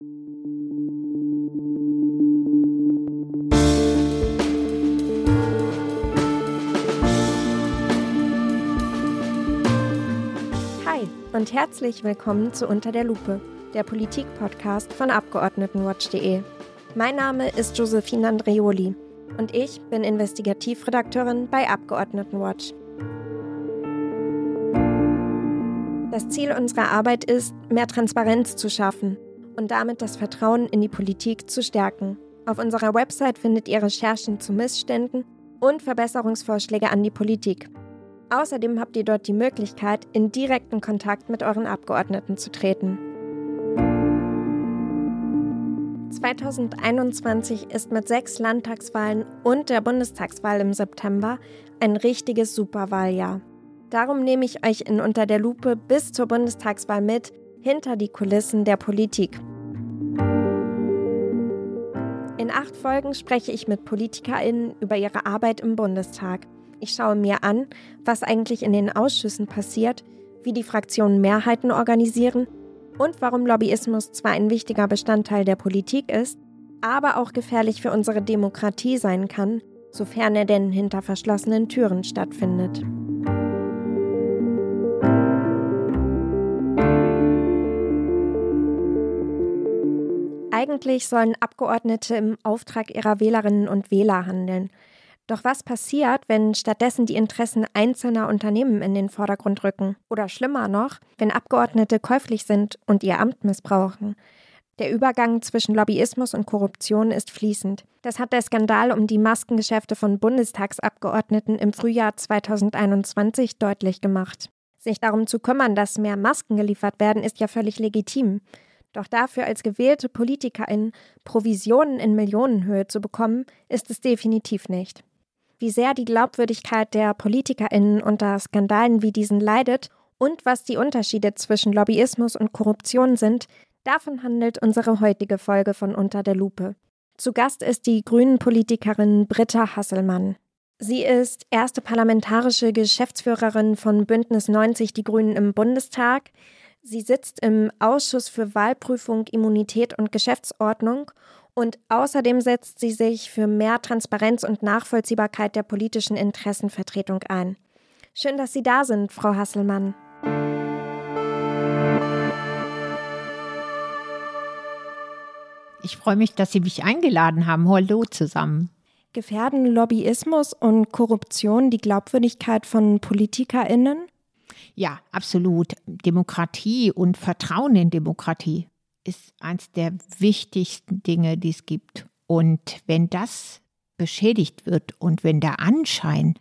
Hi und herzlich willkommen zu Unter der Lupe, der Politik-Podcast von Abgeordnetenwatch.de. Mein Name ist Josephine Andreoli und ich bin Investigativredakteurin bei Abgeordnetenwatch. Das Ziel unserer Arbeit ist, mehr Transparenz zu schaffen und damit das Vertrauen in die Politik zu stärken. Auf unserer Website findet ihr Recherchen zu Missständen und Verbesserungsvorschläge an die Politik. Außerdem habt ihr dort die Möglichkeit, in direkten Kontakt mit euren Abgeordneten zu treten. 2021 ist mit sechs Landtagswahlen und der Bundestagswahl im September ein richtiges Superwahljahr. Darum nehme ich euch in Unter der Lupe bis zur Bundestagswahl mit, hinter die Kulissen der Politik. In acht Folgen spreche ich mit PolitikerInnen über ihre Arbeit im Bundestag. Ich schaue mir an, was eigentlich in den Ausschüssen passiert, wie die Fraktionen Mehrheiten organisieren und warum Lobbyismus zwar ein wichtiger Bestandteil der Politik ist, aber auch gefährlich für unsere Demokratie sein kann, sofern er denn hinter verschlossenen Türen stattfindet. Eigentlich sollen Abgeordnete im Auftrag ihrer Wählerinnen und Wähler handeln. Doch was passiert, wenn stattdessen die Interessen einzelner Unternehmen in den Vordergrund rücken? Oder schlimmer noch, wenn Abgeordnete käuflich sind und ihr Amt missbrauchen? Der Übergang zwischen Lobbyismus und Korruption ist fließend. Das hat der Skandal um die Maskengeschäfte von Bundestagsabgeordneten im Frühjahr 2021 deutlich gemacht. Sich darum zu kümmern, dass mehr Masken geliefert werden, ist ja völlig legitim. Doch dafür als gewählte Politikerin Provisionen in Millionenhöhe zu bekommen, ist es definitiv nicht. Wie sehr die Glaubwürdigkeit der Politikerinnen unter Skandalen wie diesen leidet und was die Unterschiede zwischen Lobbyismus und Korruption sind, davon handelt unsere heutige Folge von Unter der Lupe. Zu Gast ist die Grünen-Politikerin Britta Hasselmann. Sie ist erste parlamentarische Geschäftsführerin von Bündnis 90 Die Grünen im Bundestag. Sie sitzt im Ausschuss für Wahlprüfung, Immunität und Geschäftsordnung und außerdem setzt sie sich für mehr Transparenz und Nachvollziehbarkeit der politischen Interessenvertretung ein. Schön, dass Sie da sind, Frau Hasselmann. Ich freue mich, dass Sie mich eingeladen haben. Hallo zusammen. Gefährden Lobbyismus und Korruption die Glaubwürdigkeit von PolitikerInnen? Ja, absolut. Demokratie und Vertrauen in Demokratie ist eines der wichtigsten Dinge, die es gibt. Und wenn das beschädigt wird und wenn der Anschein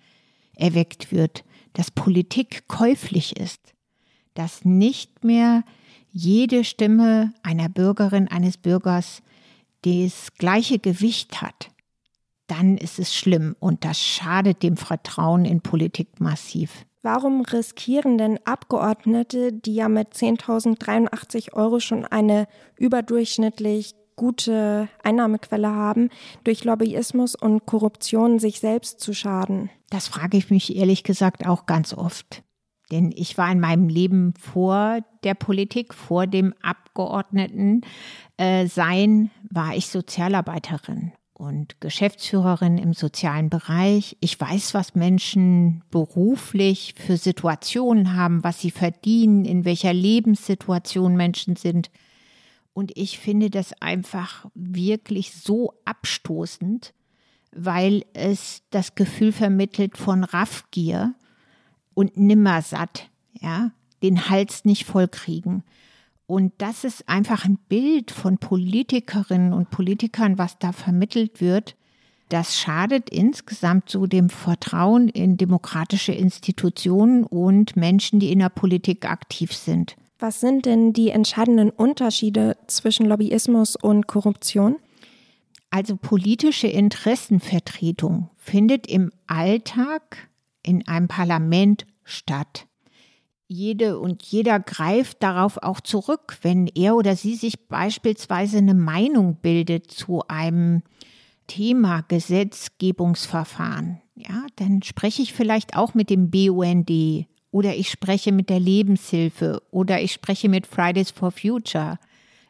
erweckt wird, dass Politik käuflich ist, dass nicht mehr jede Stimme einer Bürgerin, eines Bürgers das gleiche Gewicht hat, dann ist es schlimm und das schadet dem Vertrauen in Politik massiv. Warum riskieren denn Abgeordnete, die ja mit 10.083 Euro schon eine überdurchschnittlich gute Einnahmequelle haben, durch Lobbyismus und Korruption sich selbst zu schaden? Das frage ich mich ehrlich gesagt auch ganz oft. Denn ich war in meinem Leben vor der Politik, vor dem Abgeordneten äh, sein, war ich Sozialarbeiterin und Geschäftsführerin im sozialen Bereich. Ich weiß, was Menschen beruflich für Situationen haben, was sie verdienen, in welcher Lebenssituation Menschen sind. Und ich finde das einfach wirklich so abstoßend, weil es das Gefühl vermittelt von Raffgier und Nimmersatt, ja, den Hals nicht vollkriegen. Und das ist einfach ein Bild von Politikerinnen und Politikern, was da vermittelt wird. Das schadet insgesamt so dem Vertrauen in demokratische Institutionen und Menschen, die in der Politik aktiv sind. Was sind denn die entscheidenden Unterschiede zwischen Lobbyismus und Korruption? Also politische Interessenvertretung findet im Alltag in einem Parlament statt jede und jeder greift darauf auch zurück, wenn er oder sie sich beispielsweise eine Meinung bildet zu einem Thema Gesetzgebungsverfahren. Ja, dann spreche ich vielleicht auch mit dem BUND oder ich spreche mit der Lebenshilfe oder ich spreche mit Fridays for Future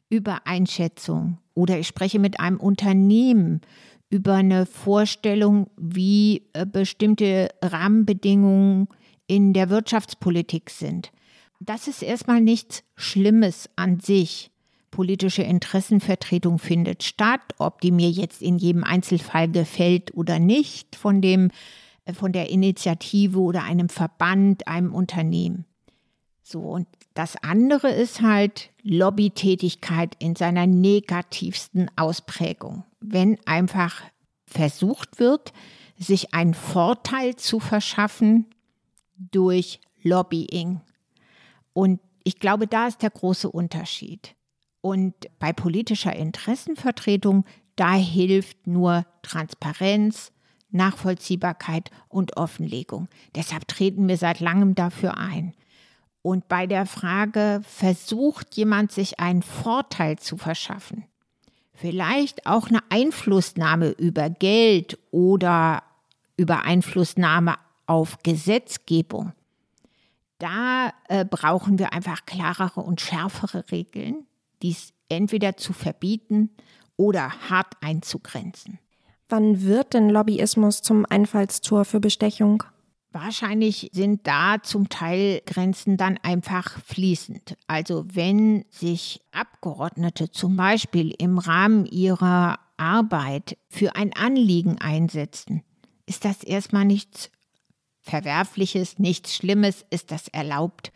Übereinschätzung oder ich spreche mit einem Unternehmen über eine Vorstellung, wie äh, bestimmte Rahmenbedingungen in der Wirtschaftspolitik sind. Das ist erstmal nichts Schlimmes an sich. Politische Interessenvertretung findet statt, ob die mir jetzt in jedem Einzelfall gefällt oder nicht, von dem, äh, von der Initiative oder einem Verband, einem Unternehmen. So, und das andere ist halt Lobbytätigkeit in seiner negativsten Ausprägung. Wenn einfach versucht wird, sich einen Vorteil zu verschaffen durch Lobbying. Und ich glaube, da ist der große Unterschied. Und bei politischer Interessenvertretung, da hilft nur Transparenz, Nachvollziehbarkeit und Offenlegung. Deshalb treten wir seit langem dafür ein. Und bei der Frage, versucht jemand sich einen Vorteil zu verschaffen, vielleicht auch eine Einflussnahme über Geld oder über Einflussnahme auf Gesetzgebung, da äh, brauchen wir einfach klarere und schärfere Regeln, dies entweder zu verbieten oder hart einzugrenzen. Wann wird denn Lobbyismus zum Einfallstor für Bestechung? Wahrscheinlich sind da zum Teil Grenzen dann einfach fließend. Also wenn sich Abgeordnete zum Beispiel im Rahmen ihrer Arbeit für ein Anliegen einsetzen, ist das erstmal nichts Verwerfliches, nichts Schlimmes, ist das erlaubt.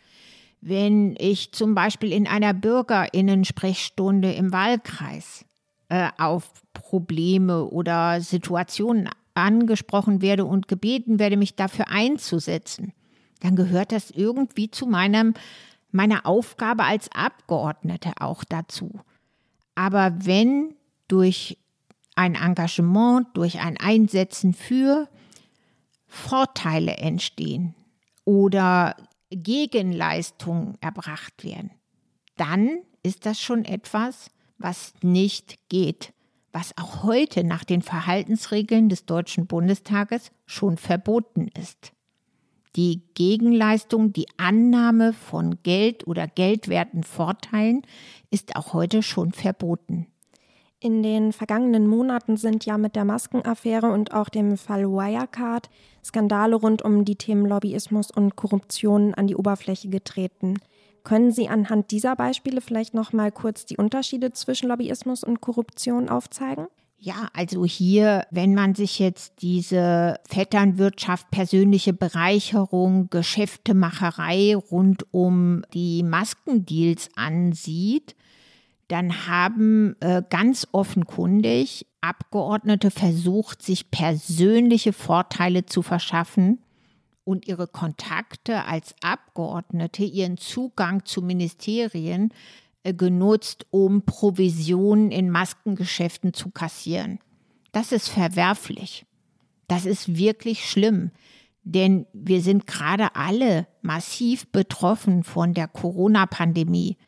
Wenn ich zum Beispiel in einer Bürgerinnensprechstunde im Wahlkreis äh, auf Probleme oder Situationen angesprochen werde und gebeten werde, mich dafür einzusetzen, dann gehört das irgendwie zu meinem, meiner Aufgabe als Abgeordnete auch dazu. Aber wenn durch ein Engagement, durch ein Einsetzen für Vorteile entstehen oder Gegenleistungen erbracht werden, dann ist das schon etwas, was nicht geht was auch heute nach den Verhaltensregeln des Deutschen Bundestages schon verboten ist. Die Gegenleistung, die Annahme von Geld oder geldwerten Vorteilen ist auch heute schon verboten. In den vergangenen Monaten sind ja mit der Maskenaffäre und auch dem Fall Wirecard Skandale rund um die Themen Lobbyismus und Korruption an die Oberfläche getreten. Können Sie anhand dieser Beispiele vielleicht noch mal kurz die Unterschiede zwischen Lobbyismus und Korruption aufzeigen? Ja, also hier, wenn man sich jetzt diese Vetternwirtschaft, persönliche Bereicherung, Geschäftemacherei rund um die Maskendeals ansieht, dann haben äh, ganz offenkundig Abgeordnete versucht, sich persönliche Vorteile zu verschaffen und ihre Kontakte als Abgeordnete, ihren Zugang zu Ministerien äh, genutzt, um Provisionen in Maskengeschäften zu kassieren. Das ist verwerflich. Das ist wirklich schlimm, denn wir sind gerade alle massiv betroffen von der Corona-Pandemie.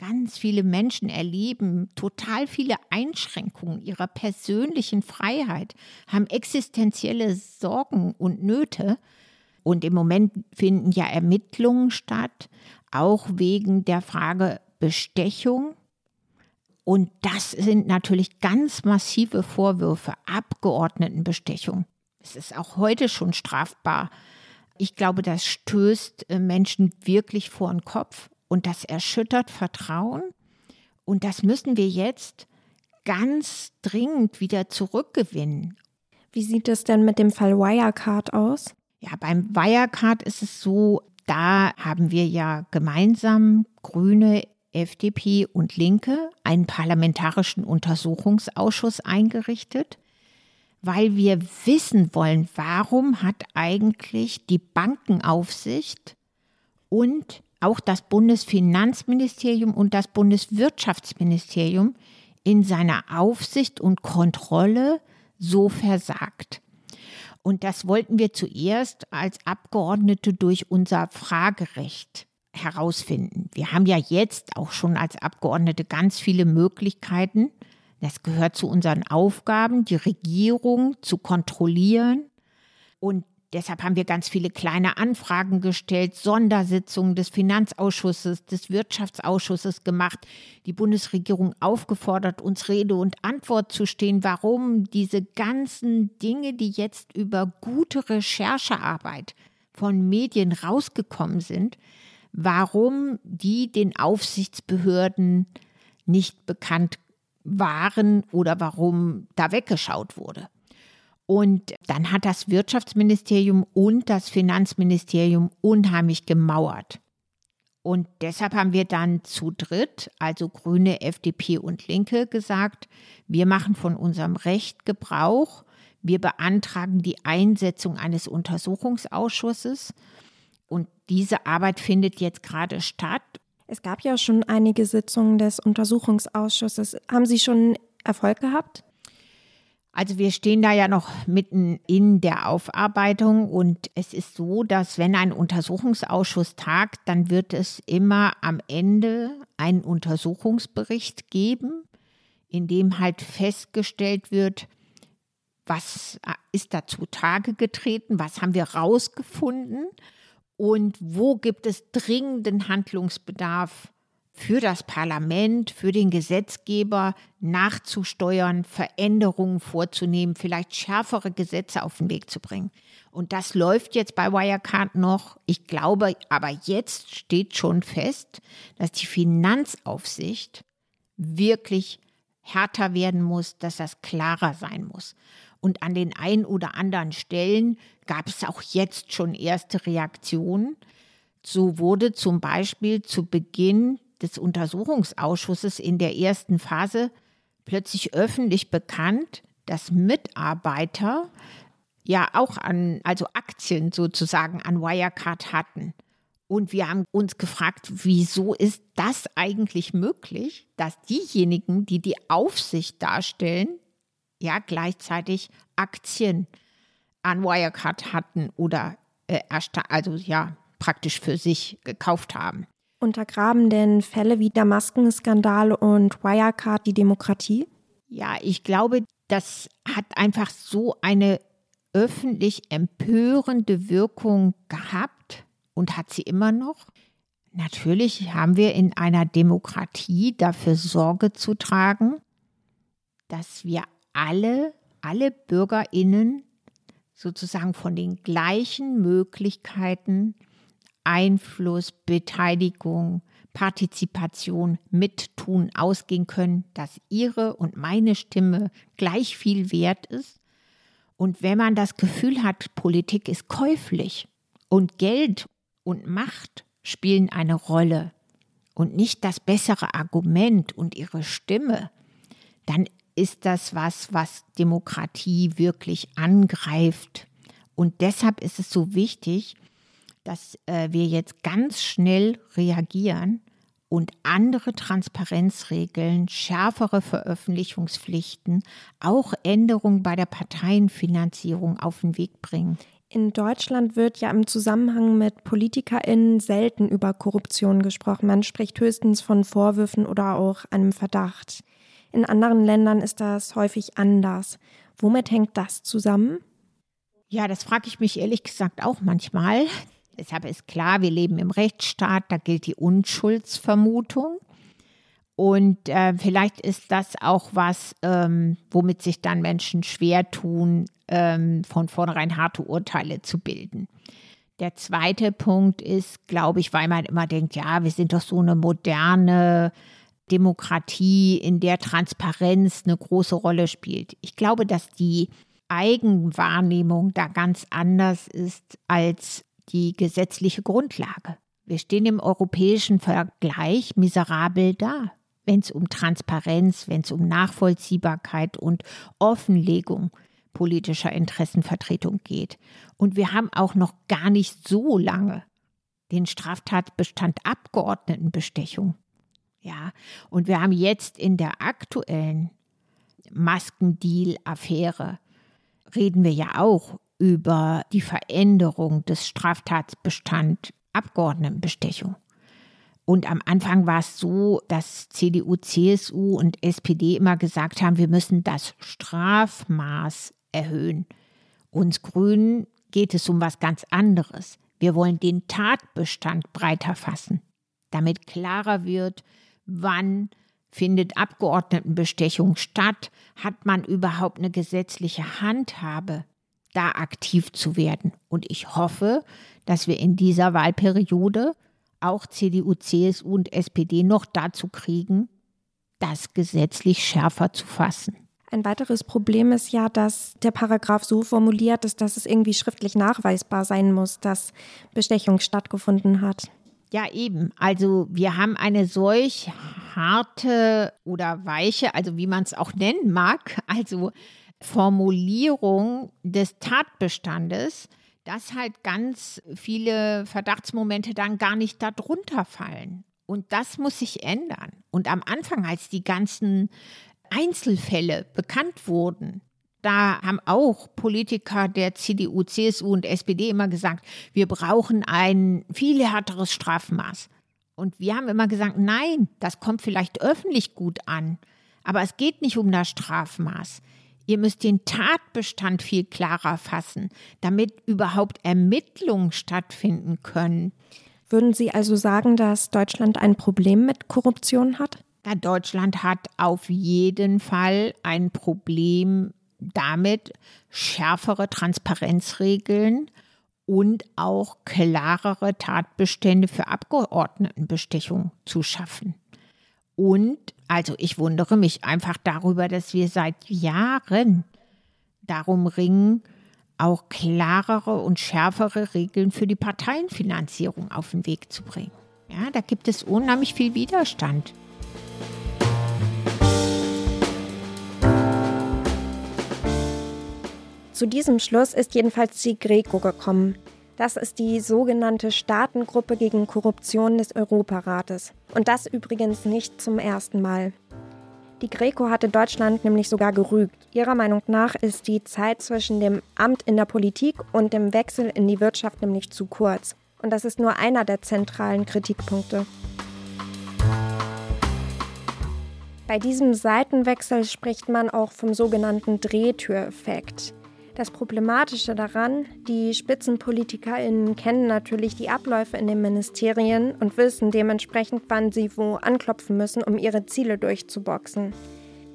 Ganz viele Menschen erleben total viele Einschränkungen ihrer persönlichen Freiheit, haben existenzielle Sorgen und Nöte und im Moment finden ja Ermittlungen statt, auch wegen der Frage Bestechung. Und das sind natürlich ganz massive Vorwürfe, Abgeordnetenbestechung. Es ist auch heute schon strafbar. Ich glaube, das stößt äh, Menschen wirklich vor den Kopf und das erschüttert Vertrauen. Und das müssen wir jetzt ganz dringend wieder zurückgewinnen. Wie sieht es denn mit dem Fall Wirecard aus? Ja, beim Wirecard ist es so, da haben wir ja gemeinsam Grüne, FDP und Linke einen parlamentarischen Untersuchungsausschuss eingerichtet, weil wir wissen wollen, warum hat eigentlich die Bankenaufsicht und auch das Bundesfinanzministerium und das Bundeswirtschaftsministerium in seiner Aufsicht und Kontrolle so versagt. Und das wollten wir zuerst als Abgeordnete durch unser Fragerecht herausfinden. Wir haben ja jetzt auch schon als Abgeordnete ganz viele Möglichkeiten. Das gehört zu unseren Aufgaben, die Regierung zu kontrollieren. Und deshalb haben wir ganz viele kleine Anfragen gestellt, Sondersitzungen des Finanzausschusses, des Wirtschaftsausschusses gemacht, die Bundesregierung aufgefordert, uns Rede und Antwort zu stehen, warum diese ganzen Dinge, die jetzt über gute Recherchearbeit von Medien rausgekommen sind, warum die den Aufsichtsbehörden nicht bekannt waren oder warum da weggeschaut wurde. Und dann hat das Wirtschaftsministerium und das Finanzministerium unheimlich gemauert. Und deshalb haben wir dann zu dritt, also Grüne, FDP und Linke, gesagt, wir machen von unserem Recht Gebrauch. Wir beantragen die Einsetzung eines Untersuchungsausschusses. Und diese Arbeit findet jetzt gerade statt. Es gab ja schon einige Sitzungen des Untersuchungsausschusses. Haben Sie schon Erfolg gehabt? Also wir stehen da ja noch mitten in der Aufarbeitung und es ist so, dass wenn ein Untersuchungsausschuss tagt, dann wird es immer am Ende einen Untersuchungsbericht geben, in dem halt festgestellt wird, was ist da zutage getreten, was haben wir rausgefunden und wo gibt es dringenden Handlungsbedarf für das Parlament, für den Gesetzgeber nachzusteuern, Veränderungen vorzunehmen, vielleicht schärfere Gesetze auf den Weg zu bringen. Und das läuft jetzt bei Wirecard noch. Ich glaube, aber jetzt steht schon fest, dass die Finanzaufsicht wirklich härter werden muss, dass das klarer sein muss. Und an den ein oder anderen Stellen gab es auch jetzt schon erste Reaktionen. So wurde zum Beispiel zu Beginn des Untersuchungsausschusses in der ersten Phase plötzlich öffentlich bekannt, dass Mitarbeiter ja auch an, also Aktien sozusagen an Wirecard hatten. Und wir haben uns gefragt, wieso ist das eigentlich möglich, dass diejenigen, die die Aufsicht darstellen, ja gleichzeitig Aktien an Wirecard hatten oder äh, also ja praktisch für sich gekauft haben. Untergraben denn Fälle wie der Maskenskandal und Wirecard die Demokratie? Ja, ich glaube, das hat einfach so eine öffentlich empörende Wirkung gehabt und hat sie immer noch. Natürlich haben wir in einer Demokratie dafür Sorge zu tragen, dass wir alle, alle Bürgerinnen sozusagen von den gleichen Möglichkeiten Einfluss, Beteiligung, Partizipation, Mittun ausgehen können, dass ihre und meine Stimme gleich viel wert ist. Und wenn man das Gefühl hat, Politik ist käuflich und Geld und Macht spielen eine Rolle und nicht das bessere Argument und ihre Stimme, dann ist das was, was Demokratie wirklich angreift. Und deshalb ist es so wichtig, dass äh, wir jetzt ganz schnell reagieren und andere Transparenzregeln, schärfere Veröffentlichungspflichten, auch Änderungen bei der Parteienfinanzierung auf den Weg bringen. In Deutschland wird ja im Zusammenhang mit PolitikerInnen selten über Korruption gesprochen. Man spricht höchstens von Vorwürfen oder auch einem Verdacht. In anderen Ländern ist das häufig anders. Womit hängt das zusammen? Ja, das frage ich mich ehrlich gesagt auch manchmal. Deshalb ist klar, wir leben im Rechtsstaat, da gilt die Unschuldsvermutung. Und äh, vielleicht ist das auch was, ähm, womit sich dann Menschen schwer tun, ähm, von vornherein harte Urteile zu bilden. Der zweite Punkt ist, glaube ich, weil man immer denkt, ja, wir sind doch so eine moderne Demokratie, in der Transparenz eine große Rolle spielt. Ich glaube, dass die Eigenwahrnehmung da ganz anders ist als die gesetzliche Grundlage. Wir stehen im europäischen Vergleich miserabel da, wenn es um Transparenz, wenn es um Nachvollziehbarkeit und Offenlegung politischer Interessenvertretung geht. Und wir haben auch noch gar nicht so lange den Straftatbestand Abgeordnetenbestechung. Ja, und wir haben jetzt in der aktuellen Maskendeal-Affäre reden wir ja auch über die Veränderung des Straftatsbestand Abgeordnetenbestechung. Und am Anfang war es so, dass CDU, CSU und SPD immer gesagt haben, wir müssen das Strafmaß erhöhen. Uns Grünen geht es um was ganz anderes. Wir wollen den Tatbestand breiter fassen, damit klarer wird, wann findet Abgeordnetenbestechung statt, hat man überhaupt eine gesetzliche Handhabe, da aktiv zu werden. Und ich hoffe, dass wir in dieser Wahlperiode auch CDU, CSU und SPD noch dazu kriegen, das gesetzlich schärfer zu fassen. Ein weiteres Problem ist ja, dass der Paragraph so formuliert ist, dass es irgendwie schriftlich nachweisbar sein muss, dass Bestechung stattgefunden hat. Ja, eben. Also wir haben eine solch harte oder weiche, also wie man es auch nennen mag, also Formulierung des Tatbestandes, dass halt ganz viele Verdachtsmomente dann gar nicht darunter fallen. Und das muss sich ändern. Und am Anfang, als die ganzen Einzelfälle bekannt wurden, da haben auch Politiker der CDU, CSU und SPD immer gesagt, wir brauchen ein viel härteres Strafmaß. Und wir haben immer gesagt, nein, das kommt vielleicht öffentlich gut an, aber es geht nicht um das Strafmaß. Ihr müsst den Tatbestand viel klarer fassen, damit überhaupt Ermittlungen stattfinden können. Würden Sie also sagen, dass Deutschland ein Problem mit Korruption hat? Ja, Deutschland hat auf jeden Fall ein Problem damit, schärfere Transparenzregeln und auch klarere Tatbestände für Abgeordnetenbestechung zu schaffen. Und also ich wundere mich einfach darüber, dass wir seit Jahren darum ringen, auch klarere und schärfere Regeln für die Parteienfinanzierung auf den Weg zu bringen. Ja, da gibt es unheimlich viel Widerstand. Zu diesem Schluss ist jedenfalls die Greco gekommen. Das ist die sogenannte Staatengruppe gegen Korruption des Europarates. Und das übrigens nicht zum ersten Mal. Die Greco hatte Deutschland nämlich sogar gerügt. Ihrer Meinung nach ist die Zeit zwischen dem Amt in der Politik und dem Wechsel in die Wirtschaft nämlich zu kurz. Und das ist nur einer der zentralen Kritikpunkte. Bei diesem Seitenwechsel spricht man auch vom sogenannten Drehtüreffekt. Das Problematische daran, die SpitzenpolitikerInnen kennen natürlich die Abläufe in den Ministerien und wissen dementsprechend, wann sie wo anklopfen müssen, um ihre Ziele durchzuboxen.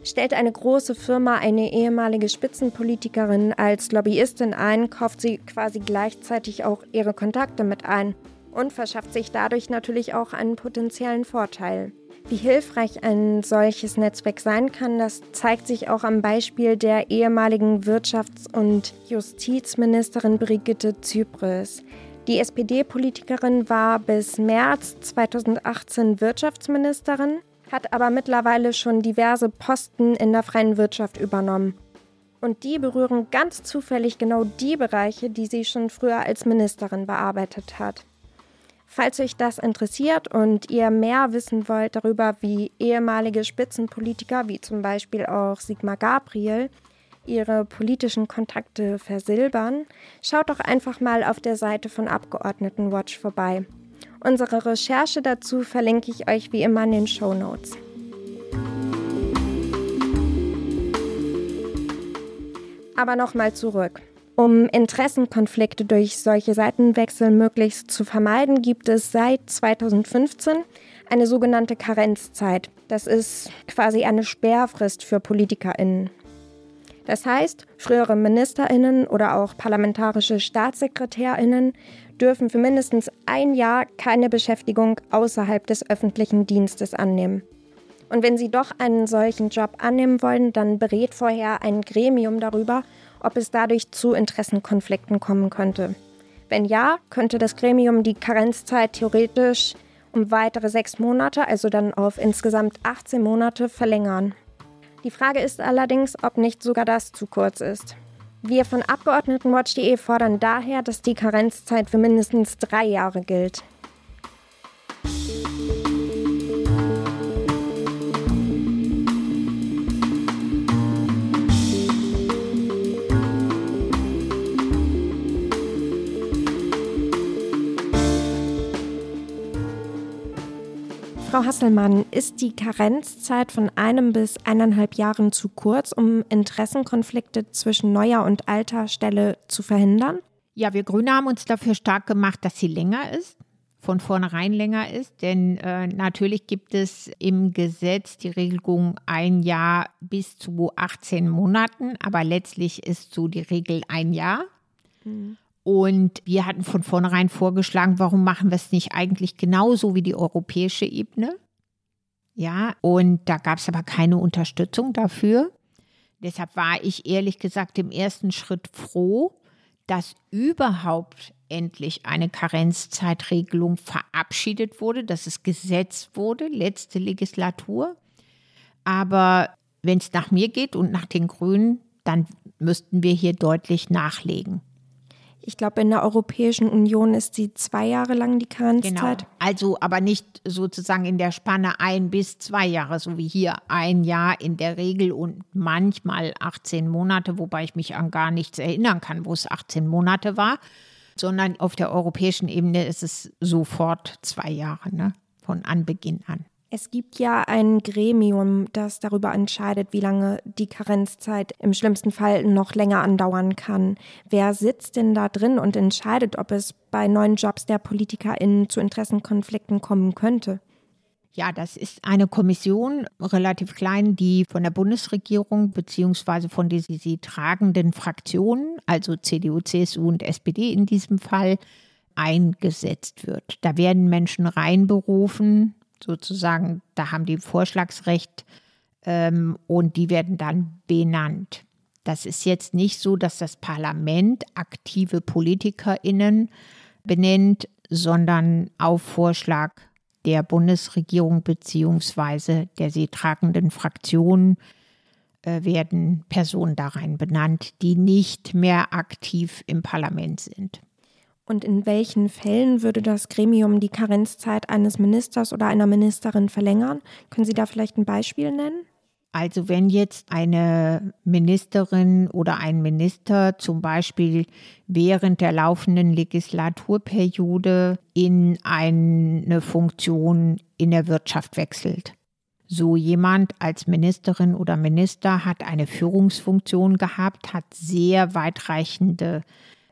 Stellt eine große Firma eine ehemalige Spitzenpolitikerin als Lobbyistin ein, kauft sie quasi gleichzeitig auch ihre Kontakte mit ein und verschafft sich dadurch natürlich auch einen potenziellen Vorteil. Wie hilfreich ein solches Netzwerk sein kann, das zeigt sich auch am Beispiel der ehemaligen Wirtschafts- und Justizministerin Brigitte Zypris. Die SPD-Politikerin war bis März 2018 Wirtschaftsministerin, hat aber mittlerweile schon diverse Posten in der freien Wirtschaft übernommen. Und die berühren ganz zufällig genau die Bereiche, die sie schon früher als Ministerin bearbeitet hat. Falls euch das interessiert und ihr mehr wissen wollt darüber, wie ehemalige Spitzenpolitiker, wie zum Beispiel auch Sigmar Gabriel, ihre politischen Kontakte versilbern, schaut doch einfach mal auf der Seite von Abgeordnetenwatch vorbei. Unsere Recherche dazu verlinke ich euch wie immer in den Show Notes. Aber nochmal zurück. Um Interessenkonflikte durch solche Seitenwechsel möglichst zu vermeiden, gibt es seit 2015 eine sogenannte Karenzzeit. Das ist quasi eine Sperrfrist für PolitikerInnen. Das heißt, frühere MinisterInnen oder auch parlamentarische StaatssekretärInnen dürfen für mindestens ein Jahr keine Beschäftigung außerhalb des öffentlichen Dienstes annehmen. Und wenn sie doch einen solchen Job annehmen wollen, dann berät vorher ein Gremium darüber, ob es dadurch zu Interessenkonflikten kommen könnte. Wenn ja, könnte das Gremium die Karenzzeit theoretisch um weitere sechs Monate, also dann auf insgesamt 18 Monate, verlängern. Die Frage ist allerdings, ob nicht sogar das zu kurz ist. Wir von Abgeordnetenwatch.de fordern daher, dass die Karenzzeit für mindestens drei Jahre gilt. Frau Hasselmann, ist die Karenzzeit von einem bis eineinhalb Jahren zu kurz, um Interessenkonflikte zwischen neuer und alter Stelle zu verhindern? Ja, wir Grüne haben uns dafür stark gemacht, dass sie länger ist, von vornherein länger ist. Denn äh, natürlich gibt es im Gesetz die Regelung ein Jahr bis zu 18 Monaten, aber letztlich ist so die Regel ein Jahr. Mhm. Und wir hatten von vornherein vorgeschlagen, warum machen wir es nicht eigentlich genauso wie die europäische Ebene? Ja, und da gab es aber keine Unterstützung dafür. Deshalb war ich ehrlich gesagt im ersten Schritt froh, dass überhaupt endlich eine Karenzzeitregelung verabschiedet wurde, dass es Gesetz wurde, letzte Legislatur. Aber wenn es nach mir geht und nach den Grünen, dann müssten wir hier deutlich nachlegen. Ich glaube, in der Europäischen Union ist sie zwei Jahre lang die Karenzzeit. Genau. Also aber nicht sozusagen in der Spanne ein bis zwei Jahre, so wie hier ein Jahr in der Regel und manchmal 18 Monate, wobei ich mich an gar nichts erinnern kann, wo es 18 Monate war, sondern auf der europäischen Ebene ist es sofort zwei Jahre, ne? von Anbeginn an. Es gibt ja ein Gremium, das darüber entscheidet, wie lange die Karenzzeit im schlimmsten Fall noch länger andauern kann. Wer sitzt denn da drin und entscheidet, ob es bei neuen Jobs der PolitikerInnen zu Interessenkonflikten kommen könnte? Ja, das ist eine Kommission, relativ klein, die von der Bundesregierung beziehungsweise von den sie tragenden Fraktionen, also CDU, CSU und SPD in diesem Fall, eingesetzt wird. Da werden Menschen reinberufen, sozusagen, da haben die Vorschlagsrecht ähm, und die werden dann benannt. Das ist jetzt nicht so, dass das Parlament aktive PolitikerInnen benennt, sondern auf Vorschlag der Bundesregierung beziehungsweise der sie tragenden Fraktionen äh, werden Personen da rein benannt, die nicht mehr aktiv im Parlament sind. Und in welchen Fällen würde das Gremium die Karenzzeit eines Ministers oder einer Ministerin verlängern? Können Sie da vielleicht ein Beispiel nennen? Also wenn jetzt eine Ministerin oder ein Minister zum Beispiel während der laufenden Legislaturperiode in eine Funktion in der Wirtschaft wechselt. So jemand als Ministerin oder Minister hat eine Führungsfunktion gehabt, hat sehr weitreichende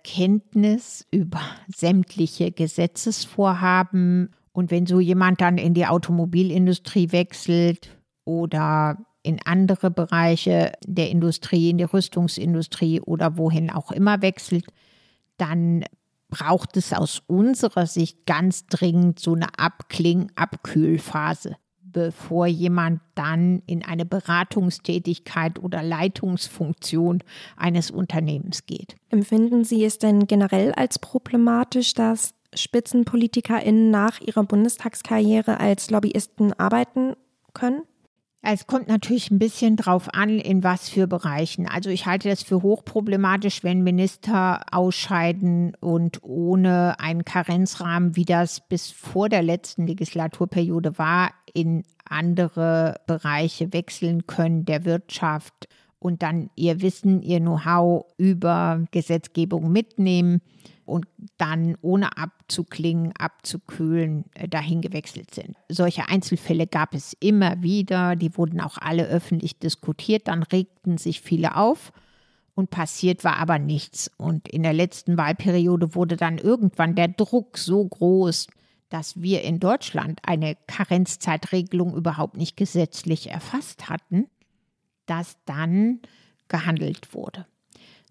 Kenntnis über sämtliche Gesetzesvorhaben. Und wenn so jemand dann in die Automobilindustrie wechselt oder in andere Bereiche der Industrie, in die Rüstungsindustrie oder wohin auch immer wechselt, dann braucht es aus unserer Sicht ganz dringend so eine Abkling-Abkühlphase bevor jemand dann in eine Beratungstätigkeit oder Leitungsfunktion eines Unternehmens geht. Empfinden Sie es denn generell als problematisch, dass SpitzenpolitikerInnen nach ihrer Bundestagskarriere als Lobbyisten arbeiten können? Es kommt natürlich ein bisschen drauf an, in was für Bereichen. Also ich halte das für hochproblematisch, wenn Minister ausscheiden und ohne einen Karenzrahmen, wie das bis vor der letzten Legislaturperiode war, in andere Bereiche wechseln können der Wirtschaft und dann ihr Wissen, ihr Know-how über Gesetzgebung mitnehmen und dann ohne abzuklingen, abzukühlen, äh, dahin gewechselt sind. Solche Einzelfälle gab es immer wieder, die wurden auch alle öffentlich diskutiert, dann regten sich viele auf und passiert war aber nichts. Und in der letzten Wahlperiode wurde dann irgendwann der Druck so groß, dass wir in Deutschland eine Karenzzeitregelung überhaupt nicht gesetzlich erfasst hatten, dass dann gehandelt wurde.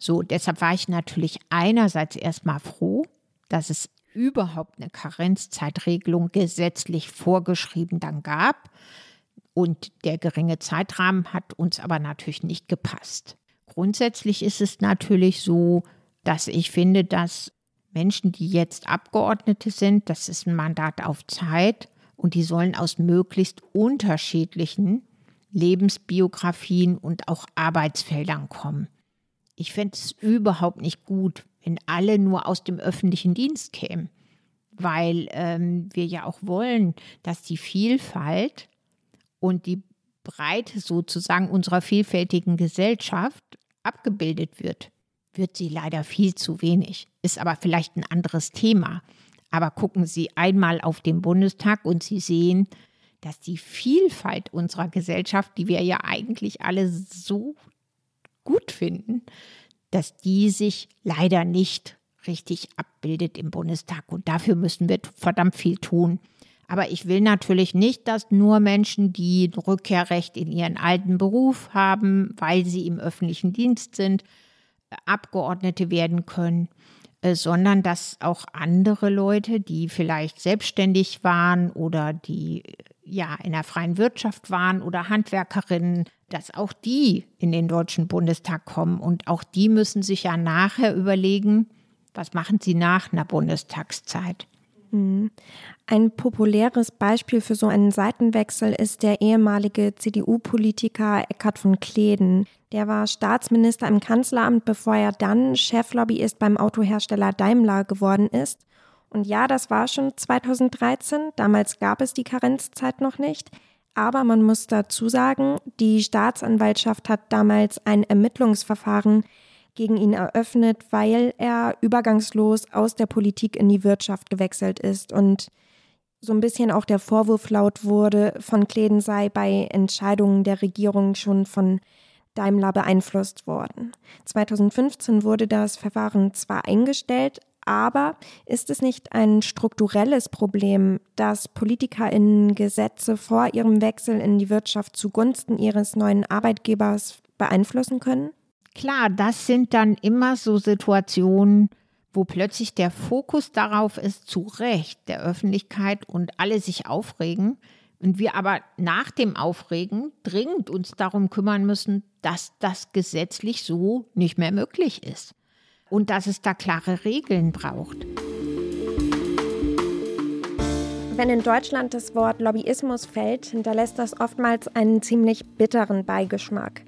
So, deshalb war ich natürlich einerseits erstmal froh, dass es überhaupt eine Karenzzeitregelung gesetzlich vorgeschrieben dann gab. Und der geringe Zeitrahmen hat uns aber natürlich nicht gepasst. Grundsätzlich ist es natürlich so, dass ich finde, dass Menschen, die jetzt Abgeordnete sind, das ist ein Mandat auf Zeit und die sollen aus möglichst unterschiedlichen Lebensbiografien und auch Arbeitsfeldern kommen. Ich fände es überhaupt nicht gut, wenn alle nur aus dem öffentlichen Dienst kämen, weil ähm, wir ja auch wollen, dass die Vielfalt und die Breite sozusagen unserer vielfältigen Gesellschaft abgebildet wird. Wird sie leider viel zu wenig, ist aber vielleicht ein anderes Thema. Aber gucken Sie einmal auf den Bundestag und Sie sehen, dass die Vielfalt unserer Gesellschaft, die wir ja eigentlich alle so gut finden, dass die sich leider nicht richtig abbildet im Bundestag. Und dafür müssen wir verdammt viel tun. Aber ich will natürlich nicht, dass nur Menschen, die Rückkehrrecht in ihren alten Beruf haben, weil sie im öffentlichen Dienst sind, Abgeordnete werden können, äh, sondern dass auch andere Leute, die vielleicht selbstständig waren oder die ja in der freien Wirtschaft waren oder Handwerkerinnen, dass auch die in den Deutschen Bundestag kommen und auch die müssen sich ja nachher überlegen, was machen sie nach einer Bundestagszeit. Mhm. Ein populäres Beispiel für so einen Seitenwechsel ist der ehemalige CDU-Politiker Eckhard von Kleden. Der war Staatsminister im Kanzleramt, bevor er dann Cheflobbyist beim Autohersteller Daimler geworden ist. Und ja, das war schon 2013. Damals gab es die Karenzzeit noch nicht. Aber man muss dazu sagen, die Staatsanwaltschaft hat damals ein Ermittlungsverfahren gegen ihn eröffnet, weil er übergangslos aus der Politik in die Wirtschaft gewechselt ist und so ein bisschen auch der Vorwurf laut wurde, von Kleden sei bei Entscheidungen der Regierung schon von Daimler beeinflusst worden. 2015 wurde das Verfahren zwar eingestellt, aber ist es nicht ein strukturelles Problem, dass PolitikerInnen Gesetze vor ihrem Wechsel in die Wirtschaft zugunsten ihres neuen Arbeitgebers beeinflussen können? Klar, das sind dann immer so Situationen, wo plötzlich der Fokus darauf ist, zu Recht der Öffentlichkeit und alle sich aufregen und wir aber nach dem Aufregen dringend uns darum kümmern müssen, dass das gesetzlich so nicht mehr möglich ist und dass es da klare Regeln braucht. Wenn in Deutschland das Wort Lobbyismus fällt, hinterlässt das oftmals einen ziemlich bitteren Beigeschmack.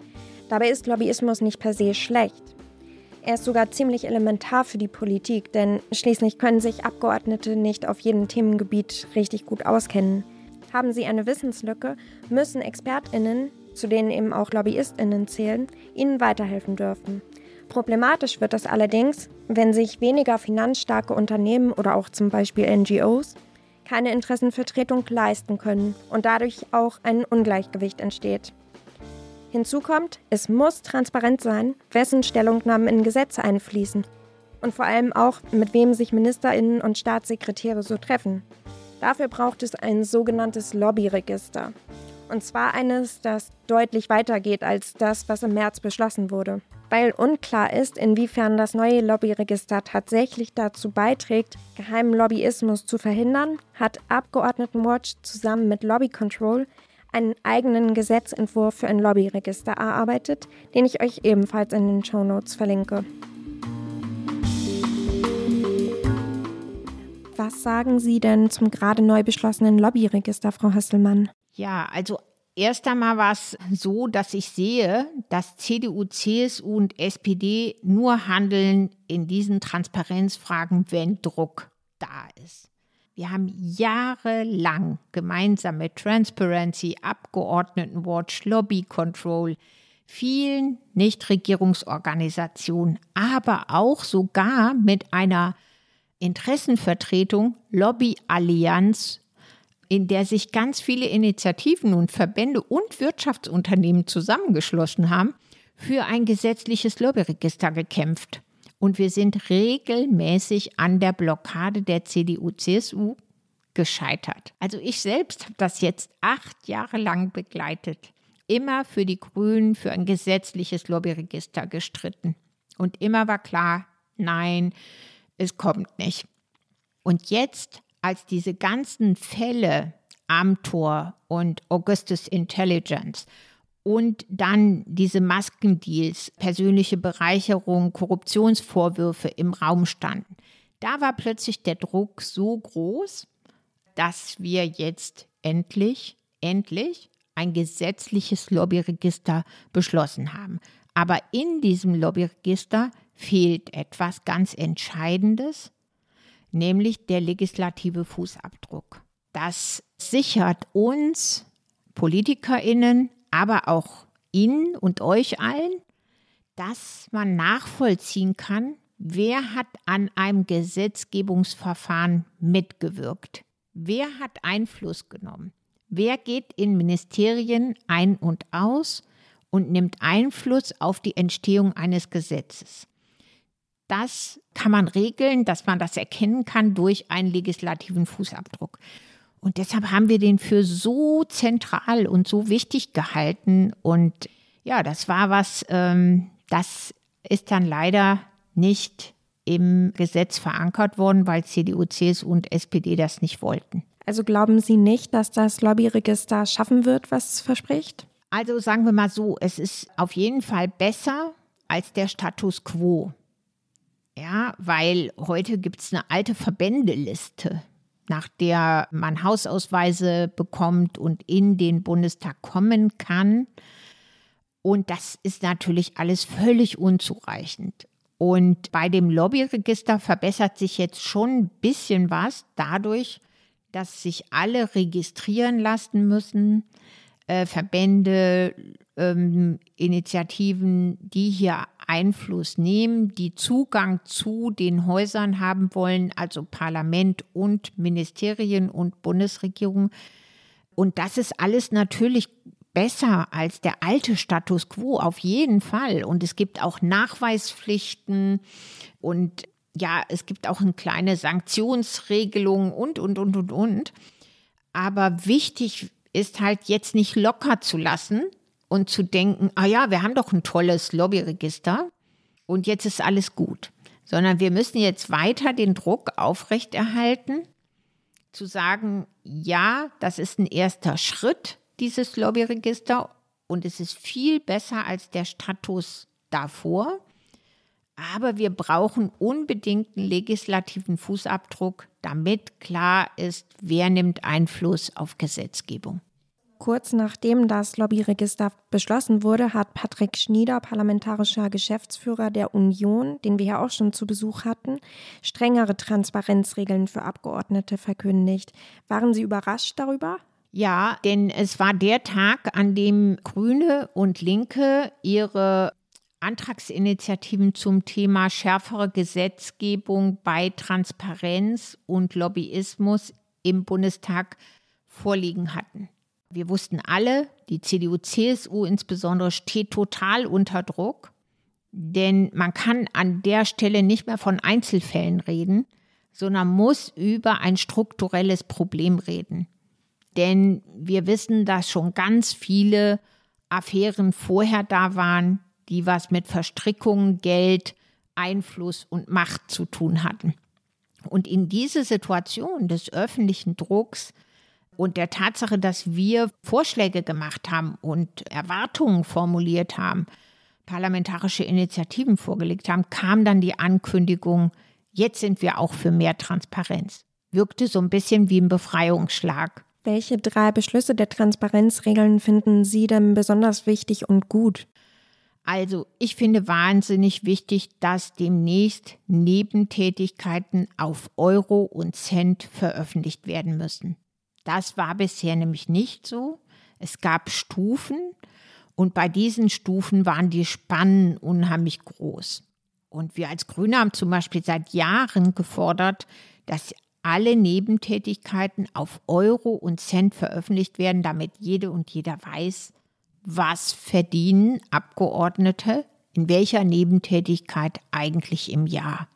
Dabei ist Lobbyismus nicht per se schlecht. Er ist sogar ziemlich elementar für die Politik, denn schließlich können sich Abgeordnete nicht auf jedem Themengebiet richtig gut auskennen. Haben sie eine Wissenslücke, müssen Expertinnen, zu denen eben auch Lobbyistinnen zählen, ihnen weiterhelfen dürfen. Problematisch wird es allerdings, wenn sich weniger finanzstarke Unternehmen oder auch zum Beispiel NGOs keine Interessenvertretung leisten können und dadurch auch ein Ungleichgewicht entsteht. Hinzu kommt, es muss transparent sein, wessen Stellungnahmen in Gesetze einfließen. Und vor allem auch, mit wem sich Ministerinnen und Staatssekretäre so treffen. Dafür braucht es ein sogenanntes Lobbyregister. Und zwar eines, das deutlich weitergeht als das, was im März beschlossen wurde. Weil unklar ist, inwiefern das neue Lobbyregister tatsächlich dazu beiträgt, geheimen Lobbyismus zu verhindern, hat Abgeordnetenwatch zusammen mit Lobby Control einen eigenen Gesetzentwurf für ein Lobbyregister erarbeitet, den ich euch ebenfalls in den Show Notes verlinke. Was sagen Sie denn zum gerade neu beschlossenen Lobbyregister, Frau Hasselmann? Ja, also erst einmal war es so, dass ich sehe, dass CDU, CSU und SPD nur handeln in diesen Transparenzfragen, wenn Druck da ist. Wir haben jahrelang gemeinsam mit Transparency, Abgeordnetenwatch, Lobby Control, vielen Nichtregierungsorganisationen, aber auch sogar mit einer Interessenvertretung Lobby Allianz, in der sich ganz viele Initiativen und Verbände und Wirtschaftsunternehmen zusammengeschlossen haben, für ein gesetzliches Lobbyregister gekämpft. Und wir sind regelmäßig an der Blockade der CDU-CSU gescheitert. Also ich selbst habe das jetzt acht Jahre lang begleitet. Immer für die Grünen für ein gesetzliches Lobbyregister gestritten. Und immer war klar, nein, es kommt nicht. Und jetzt, als diese ganzen Fälle Amtor und Augustus Intelligence und dann diese Maskendeals, persönliche Bereicherung, Korruptionsvorwürfe im Raum standen. Da war plötzlich der Druck so groß, dass wir jetzt endlich, endlich ein gesetzliches Lobbyregister beschlossen haben. Aber in diesem Lobbyregister fehlt etwas ganz Entscheidendes, nämlich der legislative Fußabdruck. Das sichert uns Politikerinnen aber auch Ihnen und euch allen, dass man nachvollziehen kann, wer hat an einem Gesetzgebungsverfahren mitgewirkt, wer hat Einfluss genommen, wer geht in Ministerien ein und aus und nimmt Einfluss auf die Entstehung eines Gesetzes. Das kann man regeln, dass man das erkennen kann durch einen legislativen Fußabdruck. Und deshalb haben wir den für so zentral und so wichtig gehalten. Und ja, das war was, ähm, das ist dann leider nicht im Gesetz verankert worden, weil CDU, CSU und SPD das nicht wollten. Also glauben Sie nicht, dass das Lobbyregister schaffen wird, was es verspricht? Also sagen wir mal so, es ist auf jeden Fall besser als der Status quo. Ja, weil heute gibt es eine alte Verbändeliste, nach der man Hausausweise bekommt und in den Bundestag kommen kann. Und das ist natürlich alles völlig unzureichend. Und bei dem Lobbyregister verbessert sich jetzt schon ein bisschen was dadurch, dass sich alle registrieren lassen müssen, äh, Verbände, ähm, Initiativen, die hier Einfluss nehmen, die Zugang zu den Häusern haben wollen, also Parlament und Ministerien und Bundesregierung. Und das ist alles natürlich besser als der alte Status quo, auf jeden Fall. Und es gibt auch Nachweispflichten und ja, es gibt auch eine kleine Sanktionsregelung und, und, und, und, und. Aber wichtig ist halt jetzt nicht locker zu lassen und zu denken, ah ja, wir haben doch ein tolles Lobbyregister und jetzt ist alles gut. Sondern wir müssen jetzt weiter den Druck aufrechterhalten, zu sagen, ja, das ist ein erster Schritt, dieses Lobbyregister, und es ist viel besser als der Status davor. Aber wir brauchen unbedingt einen legislativen Fußabdruck, damit klar ist, wer nimmt Einfluss auf Gesetzgebung. Kurz nachdem das Lobbyregister beschlossen wurde, hat Patrick Schnieder, parlamentarischer Geschäftsführer der Union, den wir ja auch schon zu Besuch hatten, strengere Transparenzregeln für Abgeordnete verkündigt. Waren Sie überrascht darüber? Ja, denn es war der Tag, an dem Grüne und Linke ihre Antragsinitiativen zum Thema schärfere Gesetzgebung bei Transparenz und Lobbyismus im Bundestag vorliegen hatten. Wir wussten alle, die CDU, CSU insbesondere steht total unter Druck, denn man kann an der Stelle nicht mehr von Einzelfällen reden, sondern muss über ein strukturelles Problem reden. Denn wir wissen, dass schon ganz viele Affären vorher da waren, die was mit Verstrickungen, Geld, Einfluss und Macht zu tun hatten. Und in diese Situation des öffentlichen Drucks und der Tatsache, dass wir Vorschläge gemacht haben und Erwartungen formuliert haben, parlamentarische Initiativen vorgelegt haben, kam dann die Ankündigung, jetzt sind wir auch für mehr Transparenz. Wirkte so ein bisschen wie ein Befreiungsschlag. Welche drei Beschlüsse der Transparenzregeln finden Sie denn besonders wichtig und gut? Also ich finde wahnsinnig wichtig, dass demnächst Nebentätigkeiten auf Euro und Cent veröffentlicht werden müssen. Das war bisher nämlich nicht so. Es gab Stufen und bei diesen Stufen waren die Spannen unheimlich groß. Und wir als Grüne haben zum Beispiel seit Jahren gefordert, dass alle Nebentätigkeiten auf Euro und Cent veröffentlicht werden, damit jede und jeder weiß, was verdienen Abgeordnete in welcher Nebentätigkeit eigentlich im Jahr.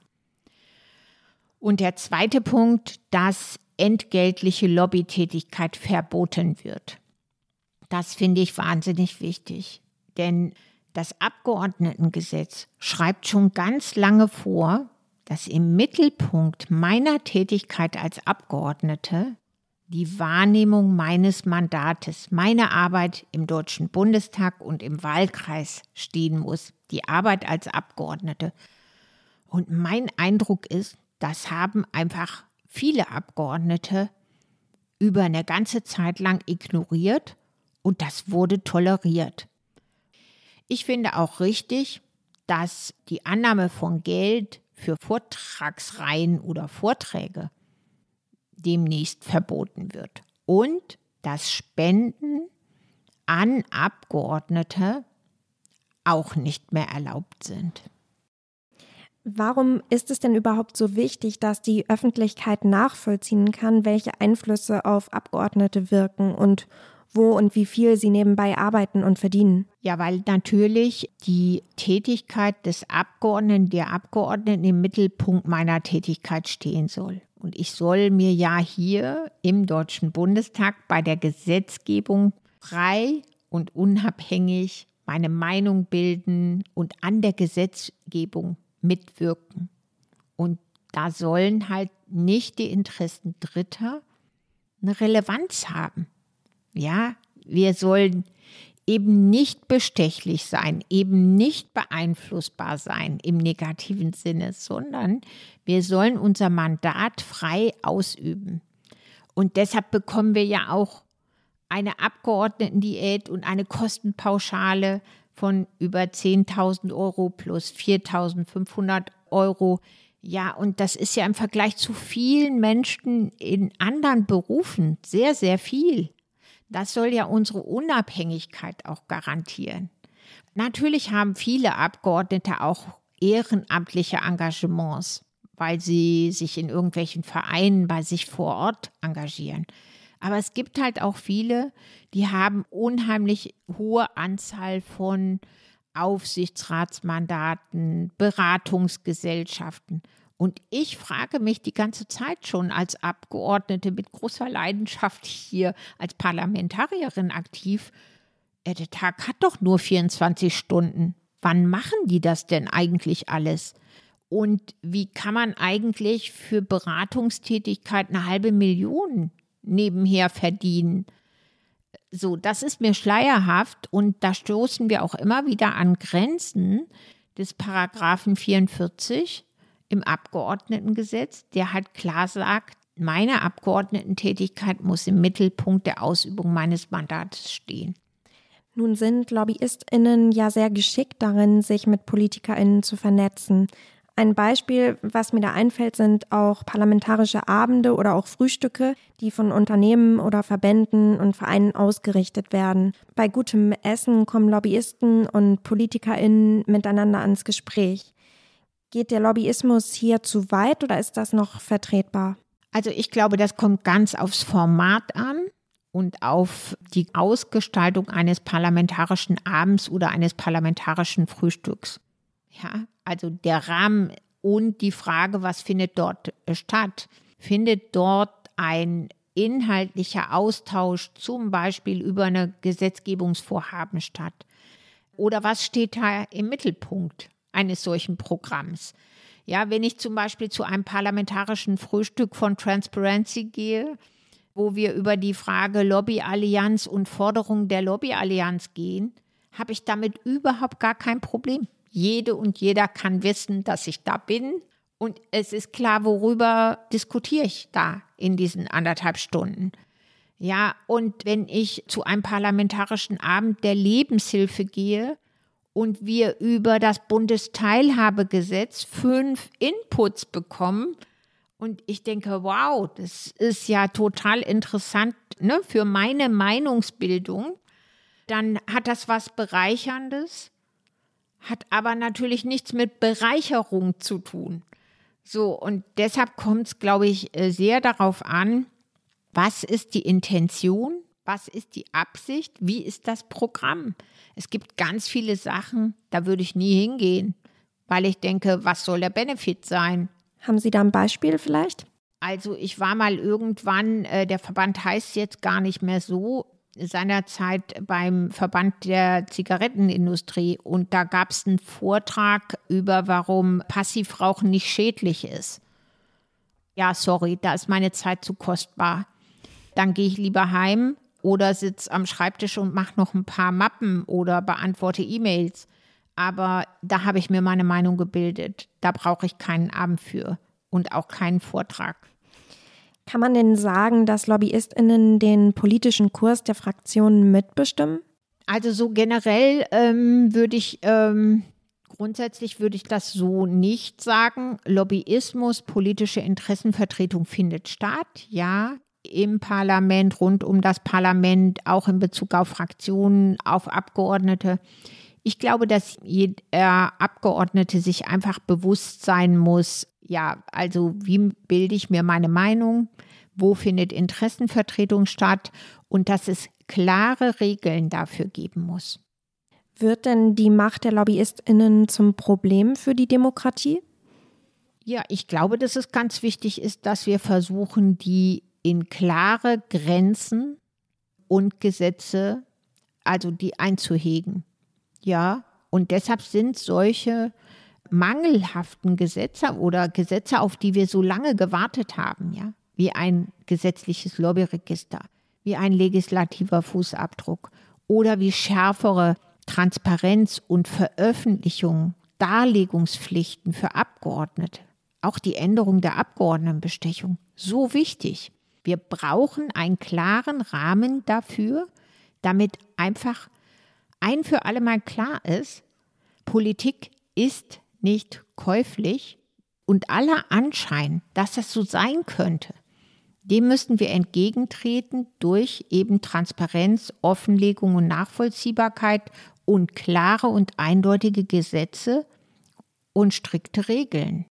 Und der zweite Punkt, dass entgeltliche Lobbytätigkeit verboten wird. Das finde ich wahnsinnig wichtig, denn das Abgeordnetengesetz schreibt schon ganz lange vor, dass im Mittelpunkt meiner Tätigkeit als Abgeordnete die Wahrnehmung meines Mandates, meine Arbeit im Deutschen Bundestag und im Wahlkreis stehen muss, die Arbeit als Abgeordnete. Und mein Eindruck ist, das haben einfach viele Abgeordnete über eine ganze Zeit lang ignoriert und das wurde toleriert. Ich finde auch richtig, dass die Annahme von Geld für Vortragsreihen oder Vorträge demnächst verboten wird. Und dass Spenden an Abgeordnete auch nicht mehr erlaubt sind. Warum ist es denn überhaupt so wichtig, dass die Öffentlichkeit nachvollziehen kann, welche Einflüsse auf Abgeordnete wirken und wo und wie viel sie nebenbei arbeiten und verdienen. Ja, weil natürlich die Tätigkeit des Abgeordneten, der Abgeordneten im Mittelpunkt meiner Tätigkeit stehen soll. Und ich soll mir ja hier im Deutschen Bundestag bei der Gesetzgebung frei und unabhängig meine Meinung bilden und an der Gesetzgebung mitwirken. Und da sollen halt nicht die Interessen Dritter eine Relevanz haben. Ja, wir sollen eben nicht bestechlich sein, eben nicht beeinflussbar sein im negativen Sinne, sondern wir sollen unser Mandat frei ausüben. Und deshalb bekommen wir ja auch eine Abgeordnetendiät und eine Kostenpauschale von über 10.000 Euro plus 4.500 Euro. Ja, und das ist ja im Vergleich zu vielen Menschen in anderen Berufen sehr, sehr viel. Das soll ja unsere Unabhängigkeit auch garantieren. Natürlich haben viele Abgeordnete auch ehrenamtliche Engagements, weil sie sich in irgendwelchen Vereinen bei sich vor Ort engagieren. Aber es gibt halt auch viele, die haben unheimlich hohe Anzahl von Aufsichtsratsmandaten, Beratungsgesellschaften. Und ich frage mich die ganze Zeit schon als Abgeordnete mit großer Leidenschaft hier als Parlamentarierin aktiv, äh, der Tag hat doch nur 24 Stunden. Wann machen die das denn eigentlich alles? Und wie kann man eigentlich für Beratungstätigkeit eine halbe Million nebenher verdienen? So, das ist mir schleierhaft und da stoßen wir auch immer wieder an Grenzen des Paragraphen 44 im Abgeordnetengesetz, der halt klar sagt, meine Abgeordnetentätigkeit muss im Mittelpunkt der Ausübung meines Mandates stehen. Nun sind LobbyistInnen ja sehr geschickt darin, sich mit PolitikerInnen zu vernetzen. Ein Beispiel, was mir da einfällt, sind auch parlamentarische Abende oder auch Frühstücke, die von Unternehmen oder Verbänden und Vereinen ausgerichtet werden. Bei gutem Essen kommen Lobbyisten und PolitikerInnen miteinander ans Gespräch. Geht der Lobbyismus hier zu weit oder ist das noch vertretbar? Also ich glaube, das kommt ganz aufs Format an und auf die Ausgestaltung eines parlamentarischen Abends oder eines parlamentarischen Frühstücks. Ja, also der Rahmen und die Frage, was findet dort statt? Findet dort ein inhaltlicher Austausch zum Beispiel über eine Gesetzgebungsvorhaben statt? Oder was steht da im Mittelpunkt? eines solchen Programms. Ja, wenn ich zum Beispiel zu einem parlamentarischen Frühstück von Transparency gehe, wo wir über die Frage Lobbyallianz und Forderungen der Lobbyallianz gehen, habe ich damit überhaupt gar kein Problem. Jede und jeder kann wissen, dass ich da bin und es ist klar, worüber diskutiere ich da in diesen anderthalb Stunden. Ja, und wenn ich zu einem parlamentarischen Abend der Lebenshilfe gehe, und wir über das Bundesteilhabegesetz fünf Inputs bekommen. Und ich denke, wow, das ist ja total interessant ne, für meine Meinungsbildung. Dann hat das was Bereicherndes, hat aber natürlich nichts mit Bereicherung zu tun. So, und deshalb kommt es, glaube ich, äh, sehr darauf an, was ist die Intention, was ist die Absicht, wie ist das Programm. Es gibt ganz viele Sachen, da würde ich nie hingehen, weil ich denke, was soll der Benefit sein? Haben Sie da ein Beispiel vielleicht? Also ich war mal irgendwann, äh, der Verband heißt jetzt gar nicht mehr so, seinerzeit beim Verband der Zigarettenindustrie und da gab es einen Vortrag über, warum Passivrauchen nicht schädlich ist. Ja, sorry, da ist meine Zeit zu kostbar. Dann gehe ich lieber heim oder sitze am Schreibtisch und mache noch ein paar Mappen oder beantworte E-Mails. Aber da habe ich mir meine Meinung gebildet. Da brauche ich keinen Abend für und auch keinen Vortrag. Kann man denn sagen, dass LobbyistInnen den politischen Kurs der Fraktionen mitbestimmen? Also so generell ähm, würde ich ähm, grundsätzlich würde ich das so nicht sagen. Lobbyismus, politische Interessenvertretung findet statt, ja, im Parlament, rund um das Parlament, auch in Bezug auf Fraktionen, auf Abgeordnete. Ich glaube, dass jeder Abgeordnete sich einfach bewusst sein muss, ja, also wie bilde ich mir meine Meinung, wo findet Interessenvertretung statt und dass es klare Regeln dafür geben muss. Wird denn die Macht der Lobbyistinnen zum Problem für die Demokratie? Ja, ich glaube, dass es ganz wichtig ist, dass wir versuchen, die in klare Grenzen und Gesetze, also die einzuhegen. Ja, und deshalb sind solche mangelhaften Gesetze oder Gesetze, auf die wir so lange gewartet haben, ja, wie ein gesetzliches Lobbyregister, wie ein legislativer Fußabdruck oder wie schärfere Transparenz und Veröffentlichung, Darlegungspflichten für Abgeordnete, auch die Änderung der Abgeordnetenbestechung, so wichtig. Wir brauchen einen klaren Rahmen dafür, damit einfach ein für alle Mal klar ist, Politik ist nicht käuflich und aller Anschein, dass das so sein könnte, dem müssten wir entgegentreten durch eben Transparenz, Offenlegung und Nachvollziehbarkeit und klare und eindeutige Gesetze und strikte Regeln.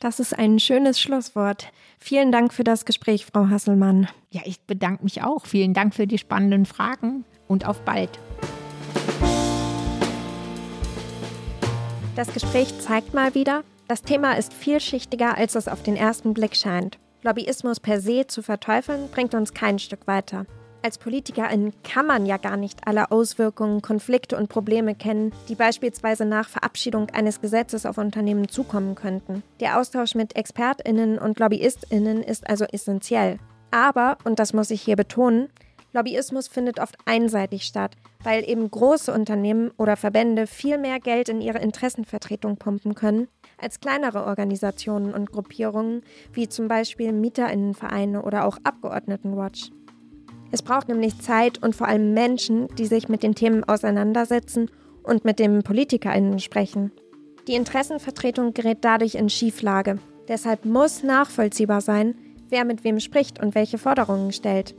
Das ist ein schönes Schlusswort. Vielen Dank für das Gespräch, Frau Hasselmann. Ja, ich bedanke mich auch. Vielen Dank für die spannenden Fragen und auf bald. Das Gespräch zeigt mal wieder, das Thema ist vielschichtiger, als es auf den ersten Blick scheint. Lobbyismus per se zu verteufeln, bringt uns kein Stück weiter. Als Politikerin kann man ja gar nicht alle Auswirkungen, Konflikte und Probleme kennen, die beispielsweise nach Verabschiedung eines Gesetzes auf Unternehmen zukommen könnten. Der Austausch mit Expertinnen und Lobbyistinnen ist also essentiell. Aber, und das muss ich hier betonen, Lobbyismus findet oft einseitig statt, weil eben große Unternehmen oder Verbände viel mehr Geld in ihre Interessenvertretung pumpen können als kleinere Organisationen und Gruppierungen, wie zum Beispiel Mieterinnenvereine oder auch Abgeordnetenwatch. Es braucht nämlich Zeit und vor allem Menschen, die sich mit den Themen auseinandersetzen und mit den PolitikerInnen sprechen. Die Interessenvertretung gerät dadurch in Schieflage. Deshalb muss nachvollziehbar sein, wer mit wem spricht und welche Forderungen stellt.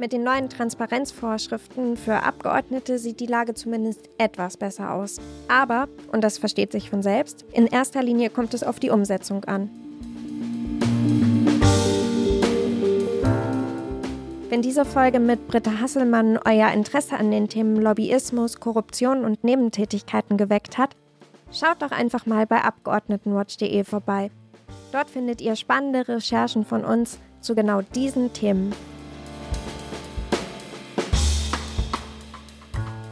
Mit den neuen Transparenzvorschriften für Abgeordnete sieht die Lage zumindest etwas besser aus. Aber, und das versteht sich von selbst, in erster Linie kommt es auf die Umsetzung an. Wenn diese Folge mit Britta Hasselmann euer Interesse an den Themen Lobbyismus, Korruption und Nebentätigkeiten geweckt hat, schaut doch einfach mal bei abgeordnetenwatch.de vorbei. Dort findet ihr spannende Recherchen von uns zu genau diesen Themen.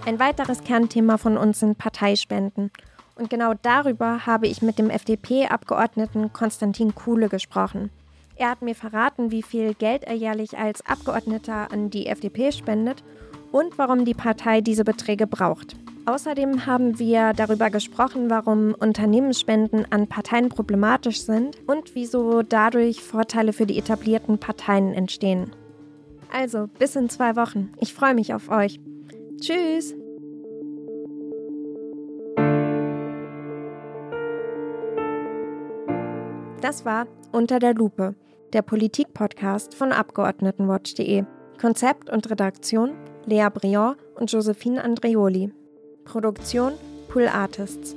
Ein weiteres Kernthema von uns sind Parteispenden. Und genau darüber habe ich mit dem FDP-Abgeordneten Konstantin Kuhle gesprochen. Er hat mir verraten, wie viel Geld er jährlich als Abgeordneter an die FDP spendet und warum die Partei diese Beträge braucht. Außerdem haben wir darüber gesprochen, warum Unternehmensspenden an Parteien problematisch sind und wieso dadurch Vorteile für die etablierten Parteien entstehen. Also, bis in zwei Wochen. Ich freue mich auf euch. Tschüss! Das war Unter der Lupe, der Politik-Podcast von Abgeordnetenwatch.de. Konzept und Redaktion Lea Briand und Josephine Andreoli. Produktion Pool Artists.